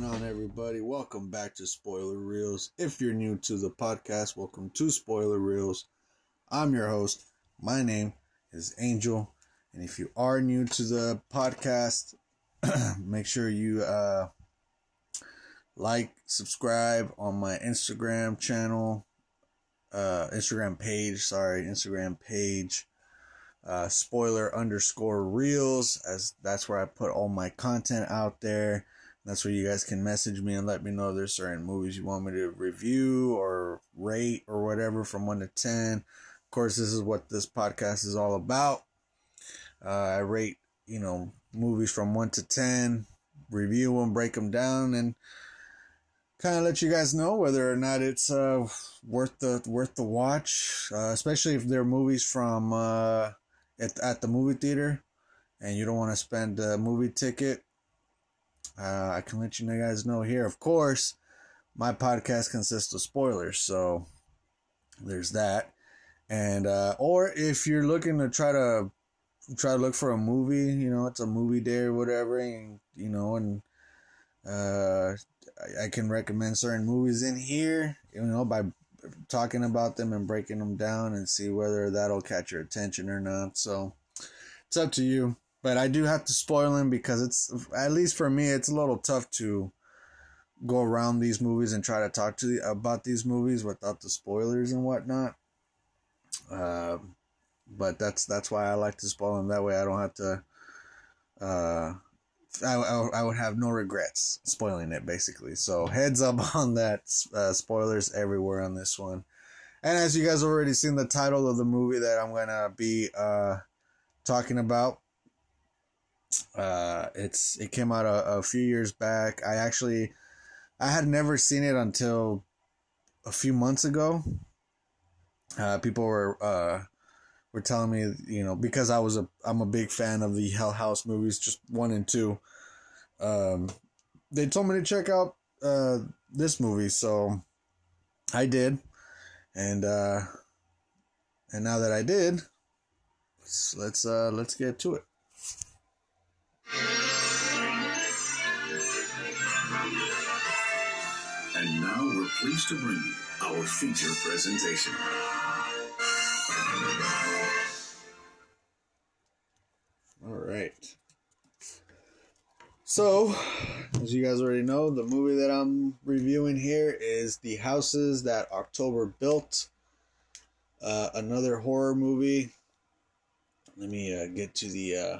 Going on, everybody? Welcome back to Spoiler Reels. If you're new to the podcast, welcome to Spoiler Reels. I'm your host. My name is Angel. And if you are new to the podcast, make sure you uh, like, subscribe on my Instagram channel, uh, Instagram page, sorry, Instagram page, uh, spoiler underscore reels, as that's where I put all my content out there. That's where you guys can message me and let me know if there's certain movies you want me to review or rate or whatever from 1 to 10. Of course, this is what this podcast is all about. Uh, I rate, you know, movies from 1 to 10, review them, break them down, and kind of let you guys know whether or not it's uh, worth the worth the watch, uh, especially if they're movies from uh, at, at the movie theater and you don't want to spend a movie ticket uh, I can let you guys know here. Of course, my podcast consists of spoilers, so there's that. And uh, or if you're looking to try to try to look for a movie, you know, it's a movie day or whatever, and you know, and uh, I, I can recommend certain movies in here, you know, by talking about them and breaking them down and see whether that'll catch your attention or not. So it's up to you. But I do have to spoil him because it's at least for me, it's a little tough to go around these movies and try to talk to the, about these movies without the spoilers and whatnot. Uh, but that's that's why I like to spoil them. That way, I don't have to. Uh, I, I, would have no regrets spoiling it basically. So heads up on that. Uh, spoilers everywhere on this one. And as you guys already seen the title of the movie that I'm gonna be uh, talking about, uh, it's it came out a, a few years back. I actually I had never seen it until a few months ago. Uh, people were uh, were telling me, you know, because I was a I'm a big fan of the Hell House movies, just one and two. Um, they told me to check out uh, this movie, so I did, and uh, and now that I did, let's let's uh, let's get to it. Pleased to bring you our feature presentation. All right. So, as you guys already know, the movie that I'm reviewing here is The Houses That October Built. Uh, another horror movie. Let me uh, get to the uh,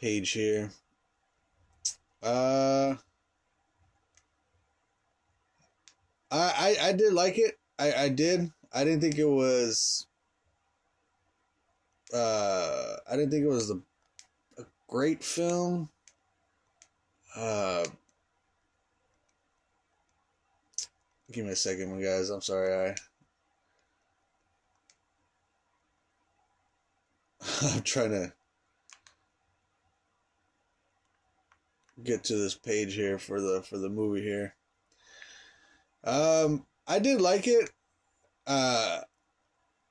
page here. Uh, I, I I did like it. I I did. I didn't think it was. Uh, I didn't think it was a, a great film. Uh, give me a second, guys. I'm sorry. I. I'm trying to get to this page here for the for the movie here. Um, I did like it. Uh,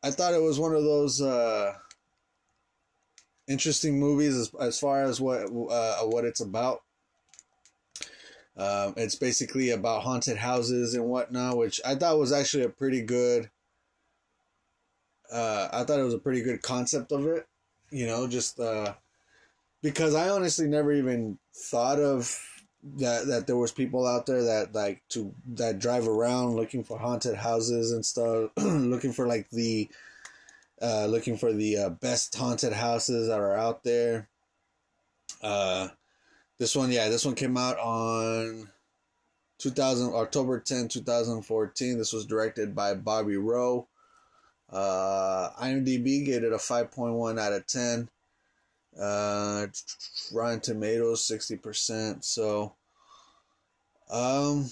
I thought it was one of those uh, interesting movies as as far as what uh, what it's about. Um, it's basically about haunted houses and whatnot, which I thought was actually a pretty good. Uh, I thought it was a pretty good concept of it, you know, just uh, because I honestly never even thought of that that there was people out there that like to that drive around looking for haunted houses and stuff, looking for like the uh, looking for the uh, best haunted houses that are out there. Uh, this one, yeah, this one came out on 2000 October 10, 2014. This was directed by Bobby Roe. Uh, IMDb gave it a 5.1 out of 10. Uh, Rotten Tomatoes, 60%. So, um,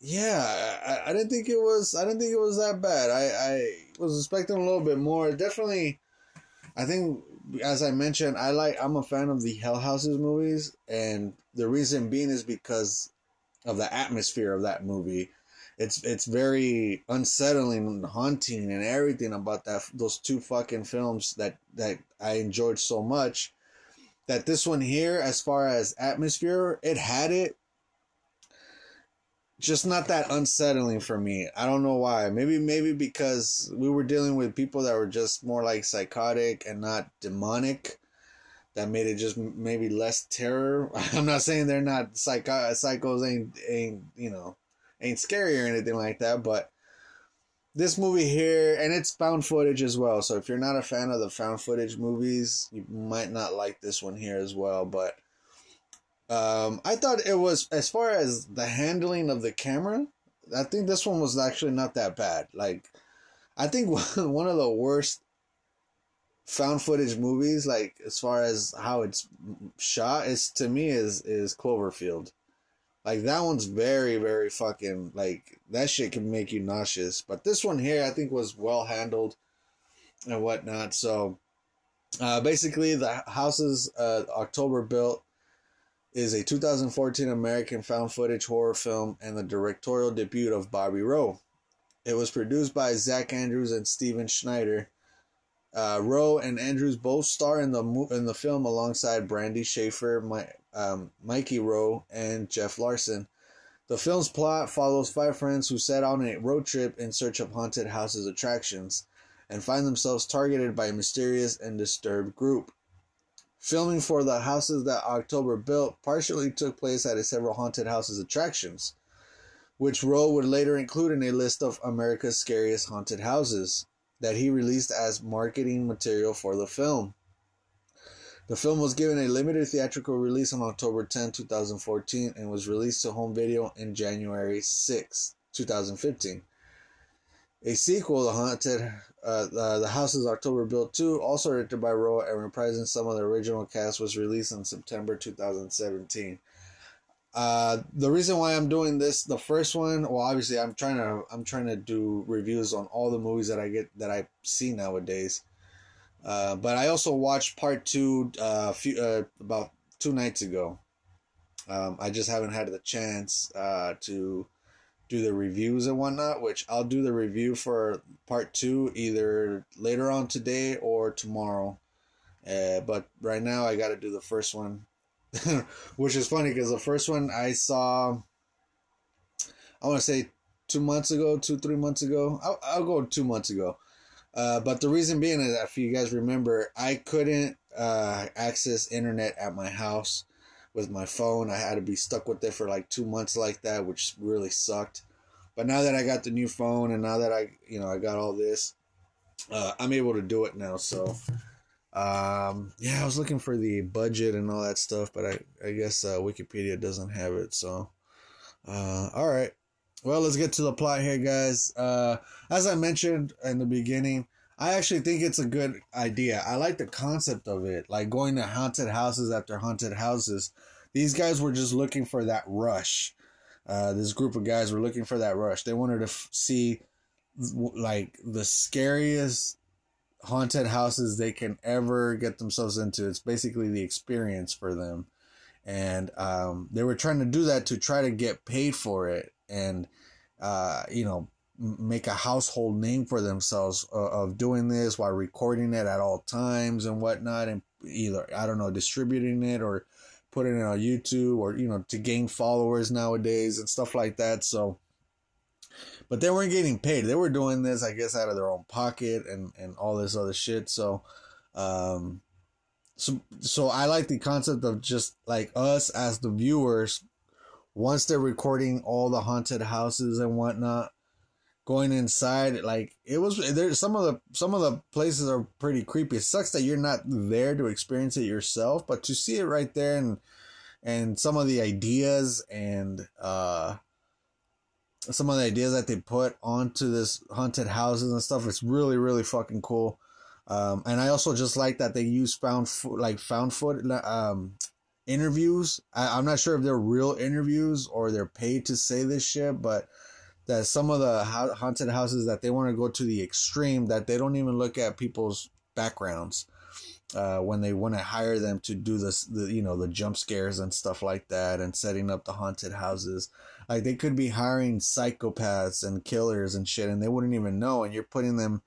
yeah, I, I didn't think it was, I didn't think it was that bad. I, I was expecting a little bit more. Definitely, I think, as I mentioned, I like, I'm a fan of the Hell Houses movies. And the reason being is because of the atmosphere of that movie. It's it's very unsettling and haunting and everything about that those two fucking films that that I enjoyed so much that this one here, as far as atmosphere, it had it. Just not that unsettling for me. I don't know why. Maybe maybe because we were dealing with people that were just more like psychotic and not demonic. That made it just maybe less terror. I'm not saying they're not psycho psychos ain't ain't you know ain't scary or anything like that, but this movie here, and it's found footage as well. So if you're not a fan of the found footage movies, you might not like this one here as well. But um, I thought it was as far as the handling of the camera. I think this one was actually not that bad. Like, I think one of the worst found footage movies, like as far as how it's shot, is to me is is Cloverfield. Like that one's very, very fucking like that shit can make you nauseous. But this one here, I think, was well handled and whatnot. So, uh, basically, the houses uh, October built is a 2014 American found footage horror film and the directorial debut of Bobby Roe. It was produced by Zack Andrews and Steven Schneider. Uh, Roe and Andrews both star in the in the film alongside Brandy Schaefer, my, um, Mikey Roe, and Jeff Larson. The film's plot follows five friends who set out on a road trip in search of haunted houses attractions and find themselves targeted by a mysterious and disturbed group. Filming for the houses that October built partially took place at several haunted houses attractions, which Roe would later include in a list of America's scariest haunted houses that he released as marketing material for the film. The film was given a limited theatrical release on October 10, 2014, and was released to home video in January 6, 2015. A sequel, The Haunted, uh, uh, The Houses October Built 2, also directed by Roe and reprising some of the original cast, was released in September 2017. Uh, the reason why I'm doing this, the first one, well, obviously I'm trying to I'm trying to do reviews on all the movies that I get that I see nowadays. Uh, but I also watched part two uh, few, uh, about two nights ago. Um, I just haven't had the chance uh, to do the reviews and whatnot, which I'll do the review for part two either later on today or tomorrow. Uh, but right now, I got to do the first one, which is funny because the first one I saw, I want to say two months ago, two, three months ago. I'll, I'll go two months ago. Uh, but the reason being is, if you guys remember, I couldn't uh, access internet at my house with my phone. I had to be stuck with it for like two months like that, which really sucked. But now that I got the new phone and now that I, you know, I got all this, uh, I'm able to do it now. So, um, yeah, I was looking for the budget and all that stuff, but I, I guess uh, Wikipedia doesn't have it. So, uh, all right. Well, let's get to the plot here, guys. Uh, as I mentioned in the beginning, I actually think it's a good idea. I like the concept of it, like going to haunted houses after haunted houses. These guys were just looking for that rush. Uh, this group of guys were looking for that rush. They wanted to f- see like the scariest haunted houses they can ever get themselves into. It's basically the experience for them. And um, they were trying to do that to try to get paid for it and, uh, you know, make a household name for themselves uh, of doing this while recording it at all times and whatnot and either i don't know distributing it or putting it on youtube or you know to gain followers nowadays and stuff like that. So but they weren't getting paid. They were doing this i guess out of their own pocket and and all this other shit. So um so so i like the concept of just like us as the viewers once they're recording all the haunted houses and whatnot going inside like it was there some of the some of the places are pretty creepy. It sucks that you're not there to experience it yourself but to see it right there and and some of the ideas and uh some of the ideas that they put onto this haunted houses and stuff it's really really fucking cool. Um and i also just like that they use found fo- like found foot um interviews I, i'm not sure if they're real interviews or they're paid to say this shit but that some of the haunted houses that they want to go to the extreme that they don't even look at people's backgrounds uh, when they want to hire them to do this the you know the jump scares and stuff like that and setting up the haunted houses like they could be hiring psychopaths and killers and shit and they wouldn't even know and you're putting them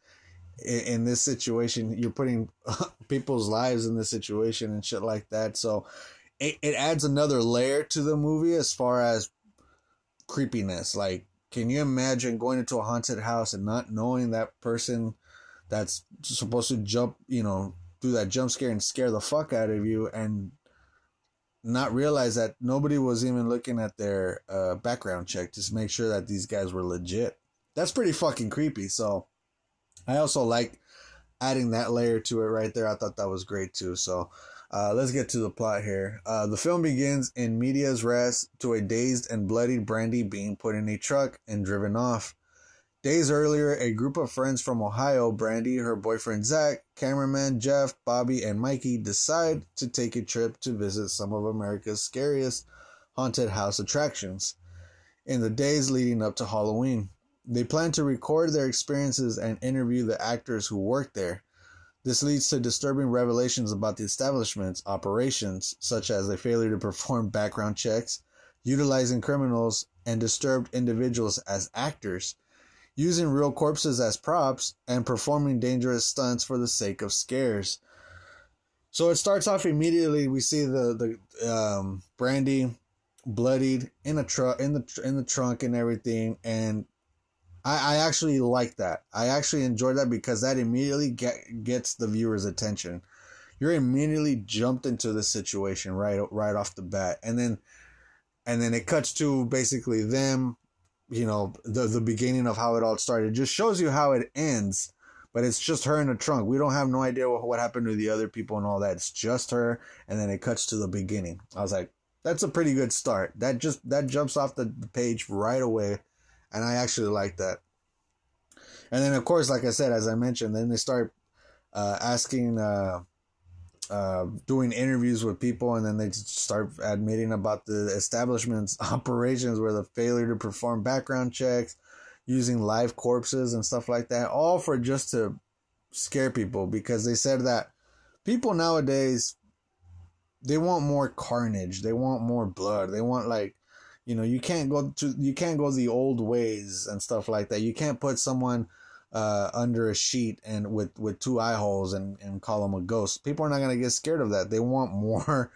in, in this situation, you're putting people's lives in this situation and shit like that. So it, it adds another layer to the movie as far as creepiness. Like, can you imagine going into a haunted house and not knowing that person that's supposed to jump, you know, do that jump scare and scare the fuck out of you and not realize that nobody was even looking at their uh, background check to make sure that these guys were legit. That's pretty fucking creepy. So I also like adding that layer to it right there. I thought that was great too. So uh, let's get to the plot here. Uh, the film begins in medias res to a dazed and bloodied Brandy being put in a truck and driven off. Days earlier, a group of friends from Ohio, Brandy, her boyfriend Zach, cameraman Jeff, Bobby, and Mikey, decide to take a trip to visit some of America's scariest haunted house attractions in the days leading up to Halloween. They plan to record their experiences and interview the actors who work there. This leads to disturbing revelations about the establishment's operations, such as a failure to perform background checks, utilizing criminals and disturbed individuals as actors using real corpses as props, and performing dangerous stunts for the sake of scares. So it starts off immediately. We see the the um, Brandy bloodied in a truck in the in the trunk and everything, and I, I actually like that. I actually enjoy that because that immediately get, gets the viewer's attention. You're immediately jumped into the situation right right off the bat, and then and then it cuts to basically them you know the the beginning of how it all started. It just shows you how it ends, but it's just her in the trunk. We don't have no idea what, what happened to the other people and all that. It's just her, and then it cuts to the beginning. I was like, that's a pretty good start. That just that jumps off the page right away, and I actually like that. And then of course, like I said, as I mentioned, then they start uh, asking. Uh, uh, doing interviews with people, and then they start admitting about the establishment's operations, where the failure to perform background checks, using live corpses and stuff like that, all for just to scare people because they said that people nowadays they want more carnage, they want more blood, they want like you know you can't go to you can't go the old ways and stuff like that. You can't put someone uh, under a sheet and with, with two eye holes and, and call them a ghost. People are not gonna get scared of that. They want more,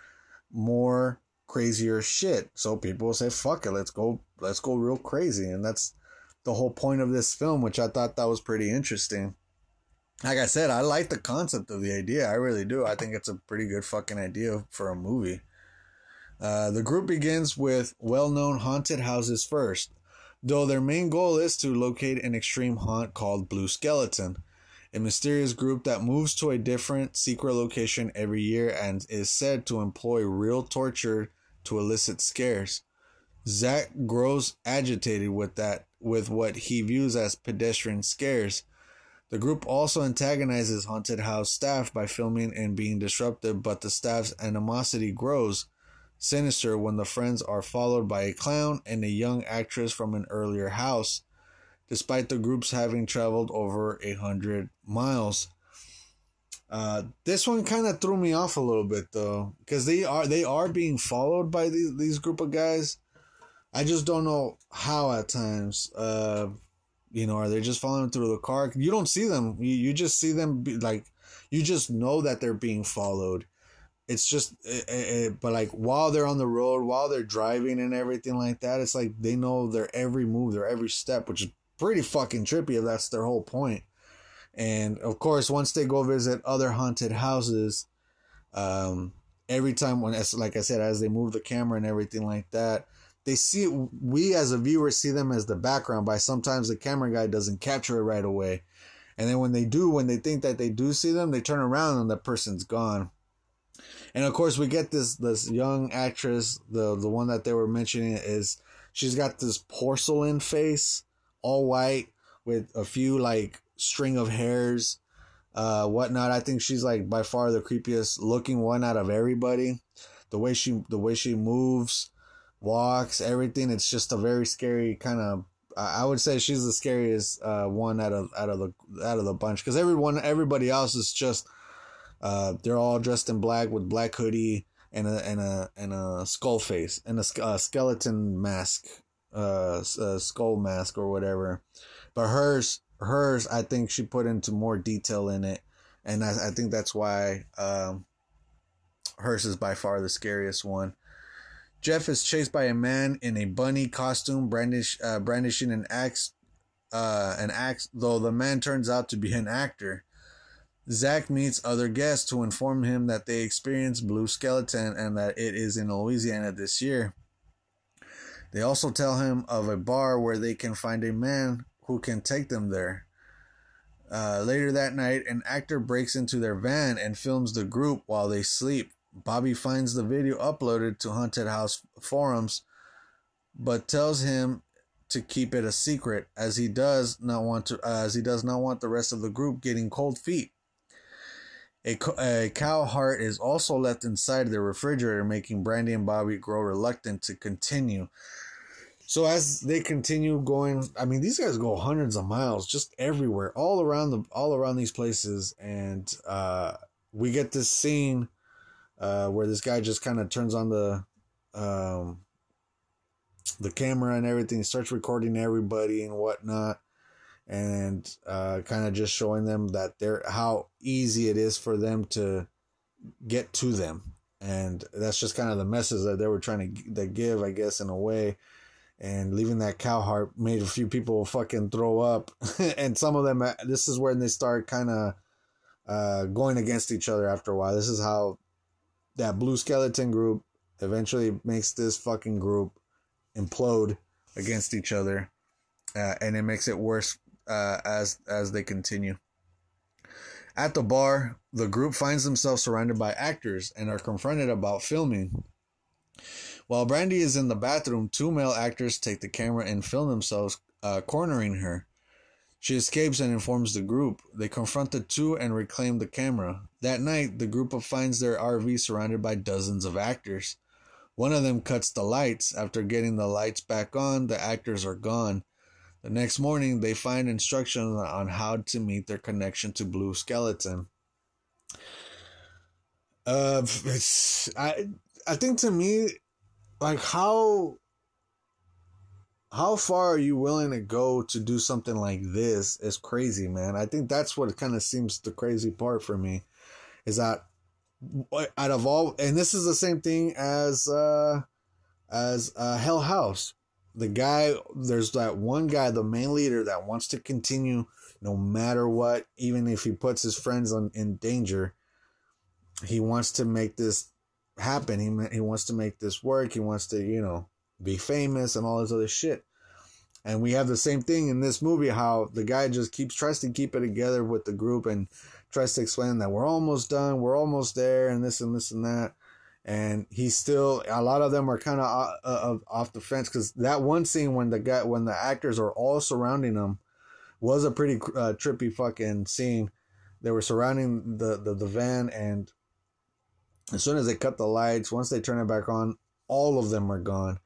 more crazier shit. So people say, "Fuck it, let's go, let's go real crazy," and that's the whole point of this film, which I thought that was pretty interesting. Like I said, I like the concept of the idea. I really do. I think it's a pretty good fucking idea for a movie. Uh, the group begins with well known haunted houses first though their main goal is to locate an extreme haunt called Blue Skeleton, a mysterious group that moves to a different secret location every year and is said to employ real torture to elicit scares. Zach grows agitated with that with what he views as pedestrian scares. The group also antagonizes haunted house staff by filming and being disruptive, but the staff's animosity grows sinister when the friends are followed by a clown and a young actress from an earlier house, despite the groups having traveled over a hundred miles. Uh, this one kind of threw me off a little bit though, because they are they are being followed by these these group of guys. I just don't know how at times. Uh, you know, are they just following through the car? You don't see them. You you just see them be, like, you just know that they're being followed it's just it, eh, it, eh, eh, but like while they're on the road while they're driving and everything like that it's like they know their every move their every step which is pretty fucking trippy if that's their whole point. And of course once they go visit other haunted houses um every time when as like i said as they move the camera and everything like that they see we as a viewer see them as the background by sometimes the camera guy doesn't capture it right away. And then when they do when they think that they do see them they turn around and the person's gone and of course, we get this this young actress, the the one that they were mentioning is she's got this porcelain face, all white with a few like string of hairs, uh, whatnot. I think she's like by far the creepiest looking one out of everybody. The way she the way she moves, walks, everything. It's just a very scary kind of I would say she's the scariest uh, one out of out of the out of the bunch because everyone everybody else is just uh, they're all dressed in black with black hoodie and a and a and a skull face and a, a skeleton mask, uh, a skull mask or whatever. But hers, hers, I think she put into more detail in it, and I, I think that's why um, hers is by far the scariest one. Jeff is chased by a man in a bunny costume, brandish, uh, brandishing an axe. Uh, an axe, though the man turns out to be an actor. Zach meets other guests who inform him that they experienced Blue Skeleton and that it is in Louisiana this year. They also tell him of a bar where they can find a man who can take them there. Uh, later that night, an actor breaks into their van and films the group while they sleep. Bobby finds the video uploaded to Haunted House forums, but tells him to keep it a secret, as he does not want to, uh, as he does not want the rest of the group getting cold feet. A, a cow heart is also left inside the refrigerator, making Brandy and Bobby grow reluctant to continue. So as they continue going, I mean, these guys go hundreds of miles, just everywhere, all around the, all around these places, and uh, we get this scene uh, where this guy just kind of turns on the, um, the camera and everything, starts recording everybody and whatnot and uh, kind of just showing them that they're how easy it is for them to get to them. And that's just kind of the message that they were trying to that give i guess in a way. And leaving that cow heart made a few people fucking throw up. And some of them uh, this is when they start kind of uh, going against each other after a while. This is how that blue skeleton group eventually makes this fucking group implode against each other uh, and it makes it worse uh, as as they continue. At the bar, the group finds themselves surrounded by actors and are confronted about filming. While Brandy is in the bathroom, two male actors take the camera and film themselves uh, cornering her. She escapes and informs the group. They confront the two and reclaim the camera. That night, the group finds their RV surrounded by dozens of actors. One of them cuts the lights. After getting the lights back on, the actors are gone. The next morning, they find instructions on how to meet their connection to Blue Skeleton. Uh, it's, I I think to me, like how how far are you willing to go to do something like this is crazy, man. I think that's what kind of seems the crazy part for me, is that out of all, and this is the same thing as uh as uh Hell House the guy there's that one guy the main leader that wants to continue no matter what even if he puts his friends on in danger. He wants to make this happen. He he wants to make this work. He wants to you know be famous and all this other shit. And we have the same thing in this movie how the guy just keeps tries to keep it together with the group and tries to explain that we're almost done we're almost there and this and this and that and he's still a lot of them are kind of uh, off the fence because that one scene when the guy when the actors are all surrounding him was a pretty uh, trippy fucking scene. They were surrounding the, the the van and as soon as they cut the lights once they turn it back on all of them are gone.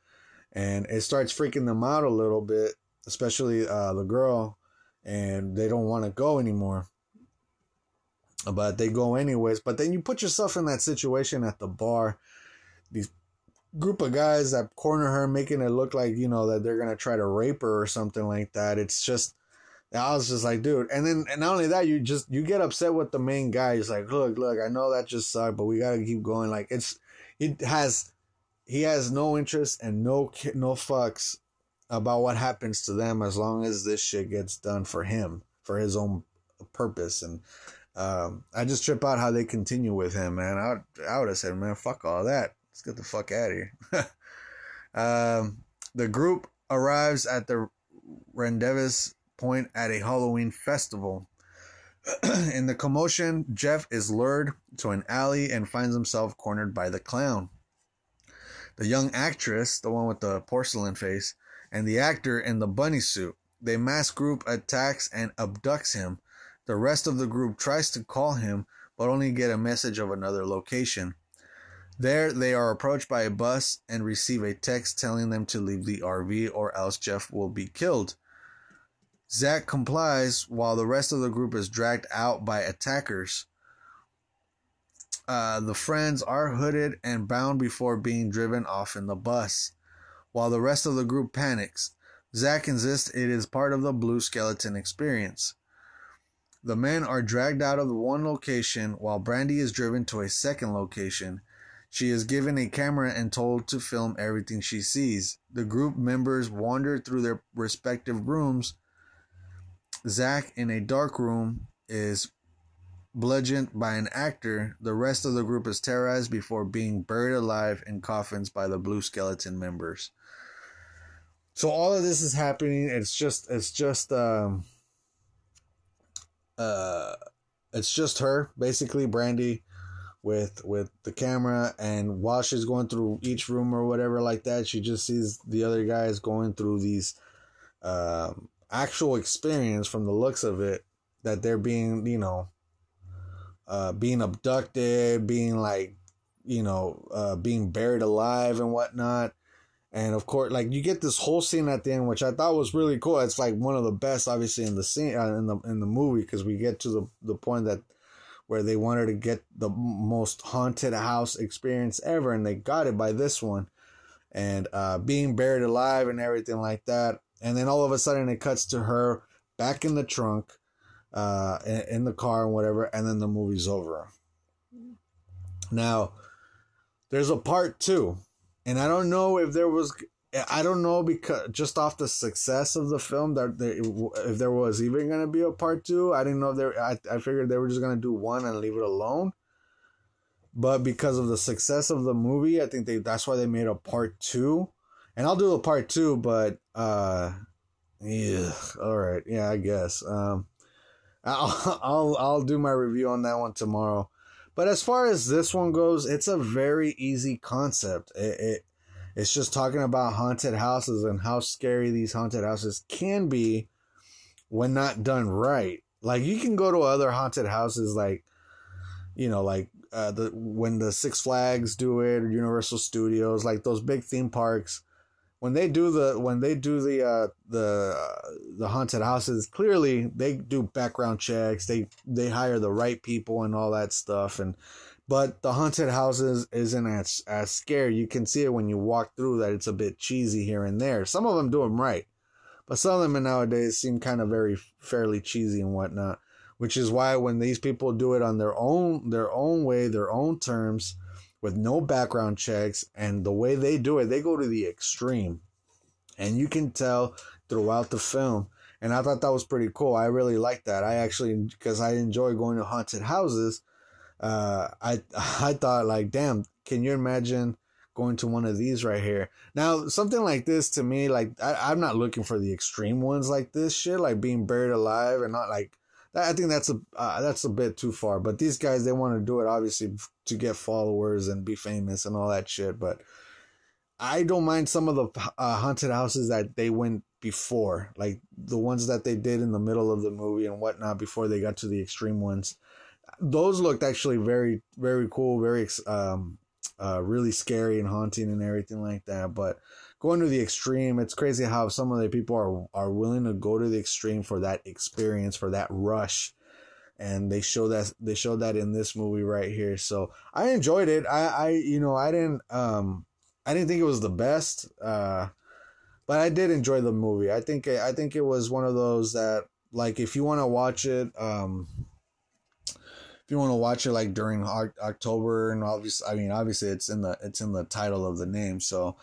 And it starts freaking them out a little bit especially uh, the girl and they don't want to go anymore but they go anyways. But then you put yourself in that situation at the bar. These group of guys that corner her, making it look like you know that they're gonna try to rape her or something like that. It's just, I was just like, dude. And then, and not only that, you just you get upset with the main guy. He's like, look, look, I know that just sucked, but we gotta keep going. Like it's, it has, he has no interest and no no fucks about what happens to them as long as this shit gets done for him for his own purpose and um, I just trip out how they continue with him, man. I would, I would have said, man, fuck all that. Let's get the fuck out of here. um, the group arrives at the rendezvous point at a Halloween festival. In the commotion, Jeff is lured to an alley and finds himself cornered by the clown. The young actress, the one with the porcelain face, and the actor in the bunny suit. The mass group attacks and abducts him, the rest of the group tries to call him, but only get a message of another location. There, they are approached by a bus and receive a text telling them to leave the RV or else Jeff will be killed. Zach complies while the rest of the group is dragged out by attackers. Uh, the friends are hooded and bound before being driven off in the bus. While the rest of the group panics, Zach insists it is part of the Blue Skeleton experience. The men are dragged out of one location while Brandy is driven to a second location. She is given a camera and told to film everything she sees. The group members wander through their respective rooms. Zach, in a dark room, is bludgeoned by an actor. The rest of the group is terrorized before being buried alive in coffins by the Blue Skeleton members. So all of this is happening. It's just, it's just, um, uh, it's just her basically, Brandy, with with the camera, and while she's going through each room or whatever like that, she just sees the other guys going through these, um, actual experience from the looks of it that they're being, you know, uh, being abducted, being like, you know, uh, being buried alive and whatnot. And of course, like you get this whole scene at the end, which I thought was really cool. It's like one of the best, obviously, in the scene uh, in the in the movie because we get to the the point that where they wanted to get the most haunted house experience ever, and they got it by this one, and uh, being buried alive and everything like that. And then all of a sudden, it cuts to her back in the trunk, uh, in, in the car and whatever, and then the movie's over. Now, there's a part two and I don't know if there was I don't know because just off the success of the film that there, if there was even gonna be a part two. I didn't know if there. I I figured they were just gonna do one and leave it alone. But because of the success of the movie, I think they that's why they made a part two. And I'll do a part two, but uh, yeah, all right, yeah, I guess. Um, I'll I'll I'll do my review on that one tomorrow. But as far as this one goes, it's a very easy concept. It, it it's just talking about haunted houses and how scary these haunted houses can be when not done right. Like you can go to other haunted houses like you know like uh, the when the Six Flags do it, Universal Studios, like those big theme parks when they do the when they do the uh, the uh, the haunted houses, clearly they do background checks. They they hire the right people and all that stuff. And but the haunted houses isn't as as scary. You can see it when you walk through that it's a bit cheesy here and there. Some of them do them right, but some of them nowadays seem kind of very fairly cheesy and whatnot. Which is why when these people do it on their own their own way, their own terms with no background checks and the way they do it they go to the extreme. And you can tell throughout the film. And i thought that was pretty cool. I really like that. I actually because i enjoy going to haunted houses uh, i i thought like damn can you imagine going to one of these right here? Now something like this to me like I, i'm not looking for the extreme ones like this shit like being buried alive and not like I think that's a uh, that's a bit too far. But these guys they want to do it obviously to get followers and be famous and all that shit. But I don't mind some of the uh, haunted houses that they went before, like the ones that they did in the middle of the movie and whatnot before they got to the extreme ones. Those looked actually very very cool, very um, uh, really scary and haunting and everything like that. But going to the extreme. It's crazy how some of the people are are willing to go to the extreme for that experience, for that rush. And they show that they showed that in this movie right here. So I enjoyed it. I, I you know, I didn't um I didn't think it was the best. Uh but I did enjoy the movie. I think I think it was one of those that like if you want to watch it um if you want to watch it like during October and obviously I mean obviously it's in the it's in the title of the name so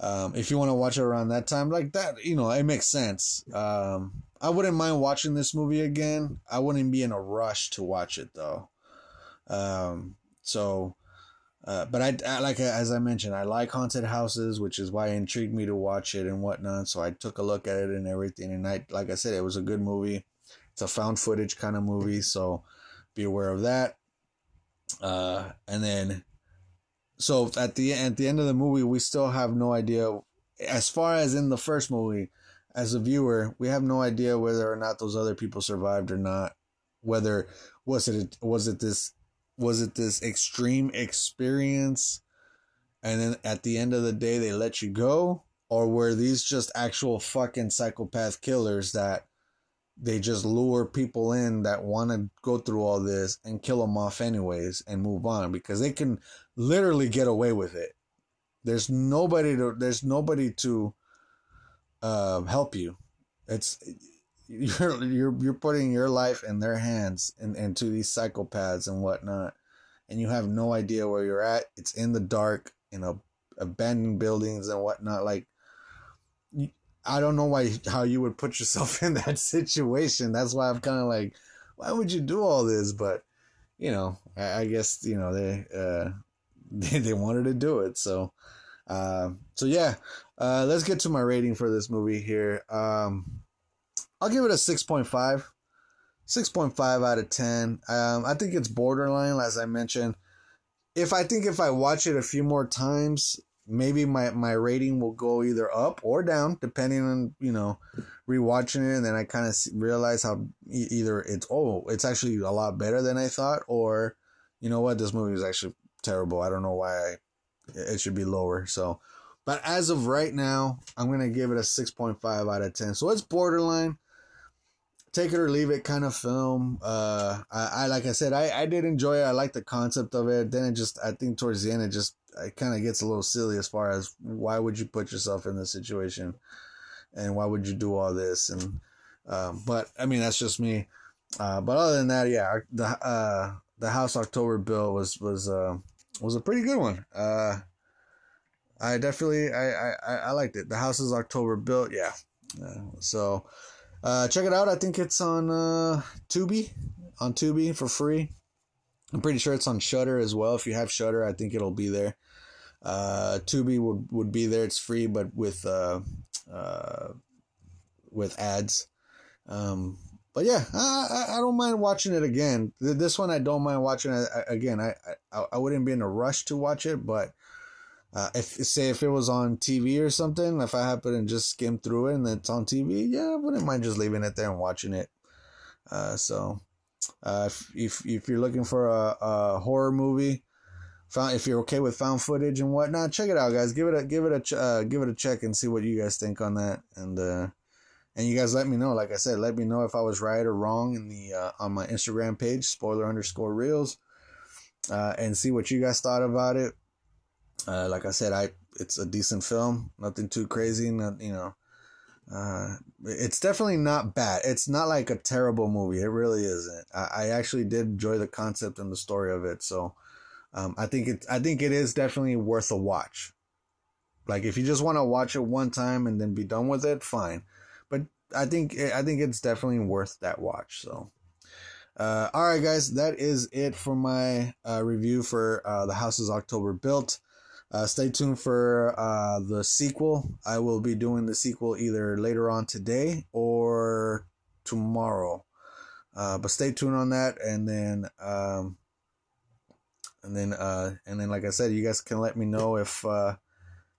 um, if you want to watch it around that time, like that, you know, it makes sense. Um, I wouldn't mind watching this movie again. I wouldn't be in a rush to watch it though. Um, so, uh, but I, I, like as I mentioned, I like haunted houses, which is why it intrigued me to watch it and whatnot. So I took a look at it and everything, and I, like I said, it was a good movie. It's a found footage kind of movie, so be aware of that. Uh, and then so at the at the end of the movie, we still have no idea. As far as in the first movie, as a viewer, we have no idea whether or not those other people survived or not. Whether was it was it this was it this extreme experience, and then at the end of the day they let you go, or were these just actual fucking psychopath killers that they just lure people in that want to go through all this and kill them off anyways and move on because they can literally get away with it. There's nobody to there's nobody to uh, help you. It's you're you're you're putting your life in their hands and into these psychopaths and whatnot, and you have no idea where you're at. It's in the dark, in a abandoned buildings and whatnot. Like, I don't know why how you would put yourself in that situation. That's why I'm kind of like, why would you do all this? But you know, I, I guess you know they uh they they wanted to do it, so. Uh, so yeah, uh, let's get to my rating for this movie here. Um, I'll give it a 6.5. 6.5 out of 10. Um, I think it's borderline, as I mentioned. If I think if I watch it a few more times, maybe my, my rating will go either up or down, depending on, you know, rewatching it. And then I kind of realize how either it's, oh, it's actually a lot better than I thought, or, you know what, this movie is actually terrible. I don't know why I, it should be lower. So, but as of right now, I'm to give it a 6.5 out of 10. So it's borderline take it or leave it kind of film. Uh, I, I like I said, I, I did enjoy it. I like the concept of it. Then it just, I think towards the end, it just, it kind of gets a little silly as far as why would you put yourself in this situation, and why would you do all this? And, um, but I mean, that's just me. Uh, but other than that, yeah, the uh, the House October Bill was was uh, was a pretty good one. Uh, I definitely I, I I liked it. The House is October built, yeah. Uh, so uh, check it out. I think it's on uh, Tubi, on Tubi for free. I'm pretty sure it's on Shudder as well. If you have Shudder, I think it'll be there. Uh, Tubi would, would be there. It's free, but with uh, uh, with ads. Um, but yeah, I, I don't mind watching it again. This one I don't mind watching it again. I, I I wouldn't be in a rush to watch it, but uh, if say if it was on TV or something, if I happen to just skim through it and it's on TV, yeah, I wouldn't mind just leaving it there and watching it. Uh, so, uh, if, if if you're looking for a, a horror movie, found if you're okay with found footage and whatnot, check it out, guys. Give it a give it a uh, give it a check and see what you guys think on that. And uh, and you guys let me know. Like I said, let me know if I was right or wrong in the uh, on my Instagram page, spoiler underscore reels, uh, and see what you guys thought about it. Uh, like I said, I it's a decent film, nothing too crazy, not you know. Uh, it's definitely not bad. It's not like a terrible movie. It really isn't. I, I actually did enjoy the concept and the story of it. So, um, I think it. I think it is definitely worth a watch. Like if you just want to watch it one time and then be done with it, fine. But I think I think it's definitely worth that watch. So. Uh, all right, guys, that is it for my uh, review for uh, the Houses October Built. Uh, stay tuned for uh, the sequel. I will be doing the sequel either later on today or tomorrow. Uh, but stay tuned on that, and then um, and then uh, and then like I said, you guys can let me know if uh,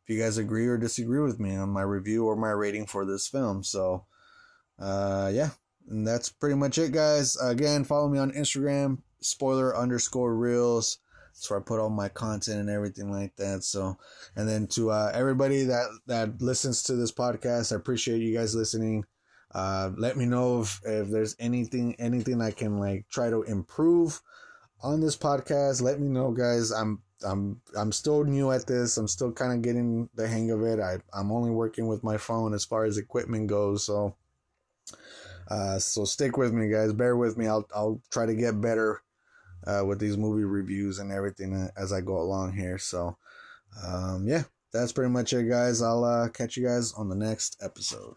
if you guys agree or disagree with me on my review or my rating for this film. So uh, yeah, and that's pretty much it, guys. Again, follow me on Instagram, spoiler underscore reels. That's where I put all my content and everything like that. So, and then to uh, everybody that that listens to this podcast, I appreciate you guys listening. Uh, let me know if, if there's anything anything I can like try to improve on this podcast. Let me know, guys. I'm I'm I'm still new at this. I'm still kind of getting the hang of it. I I'm only working with my phone as far as equipment goes. So, uh, so stick with me, guys. Bear with me. I'll I'll try to get better uh, with these movie reviews and everything as I go along here. So, um, yeah, that's pretty much it, guys. I'll uh, catch you guys on the next episode.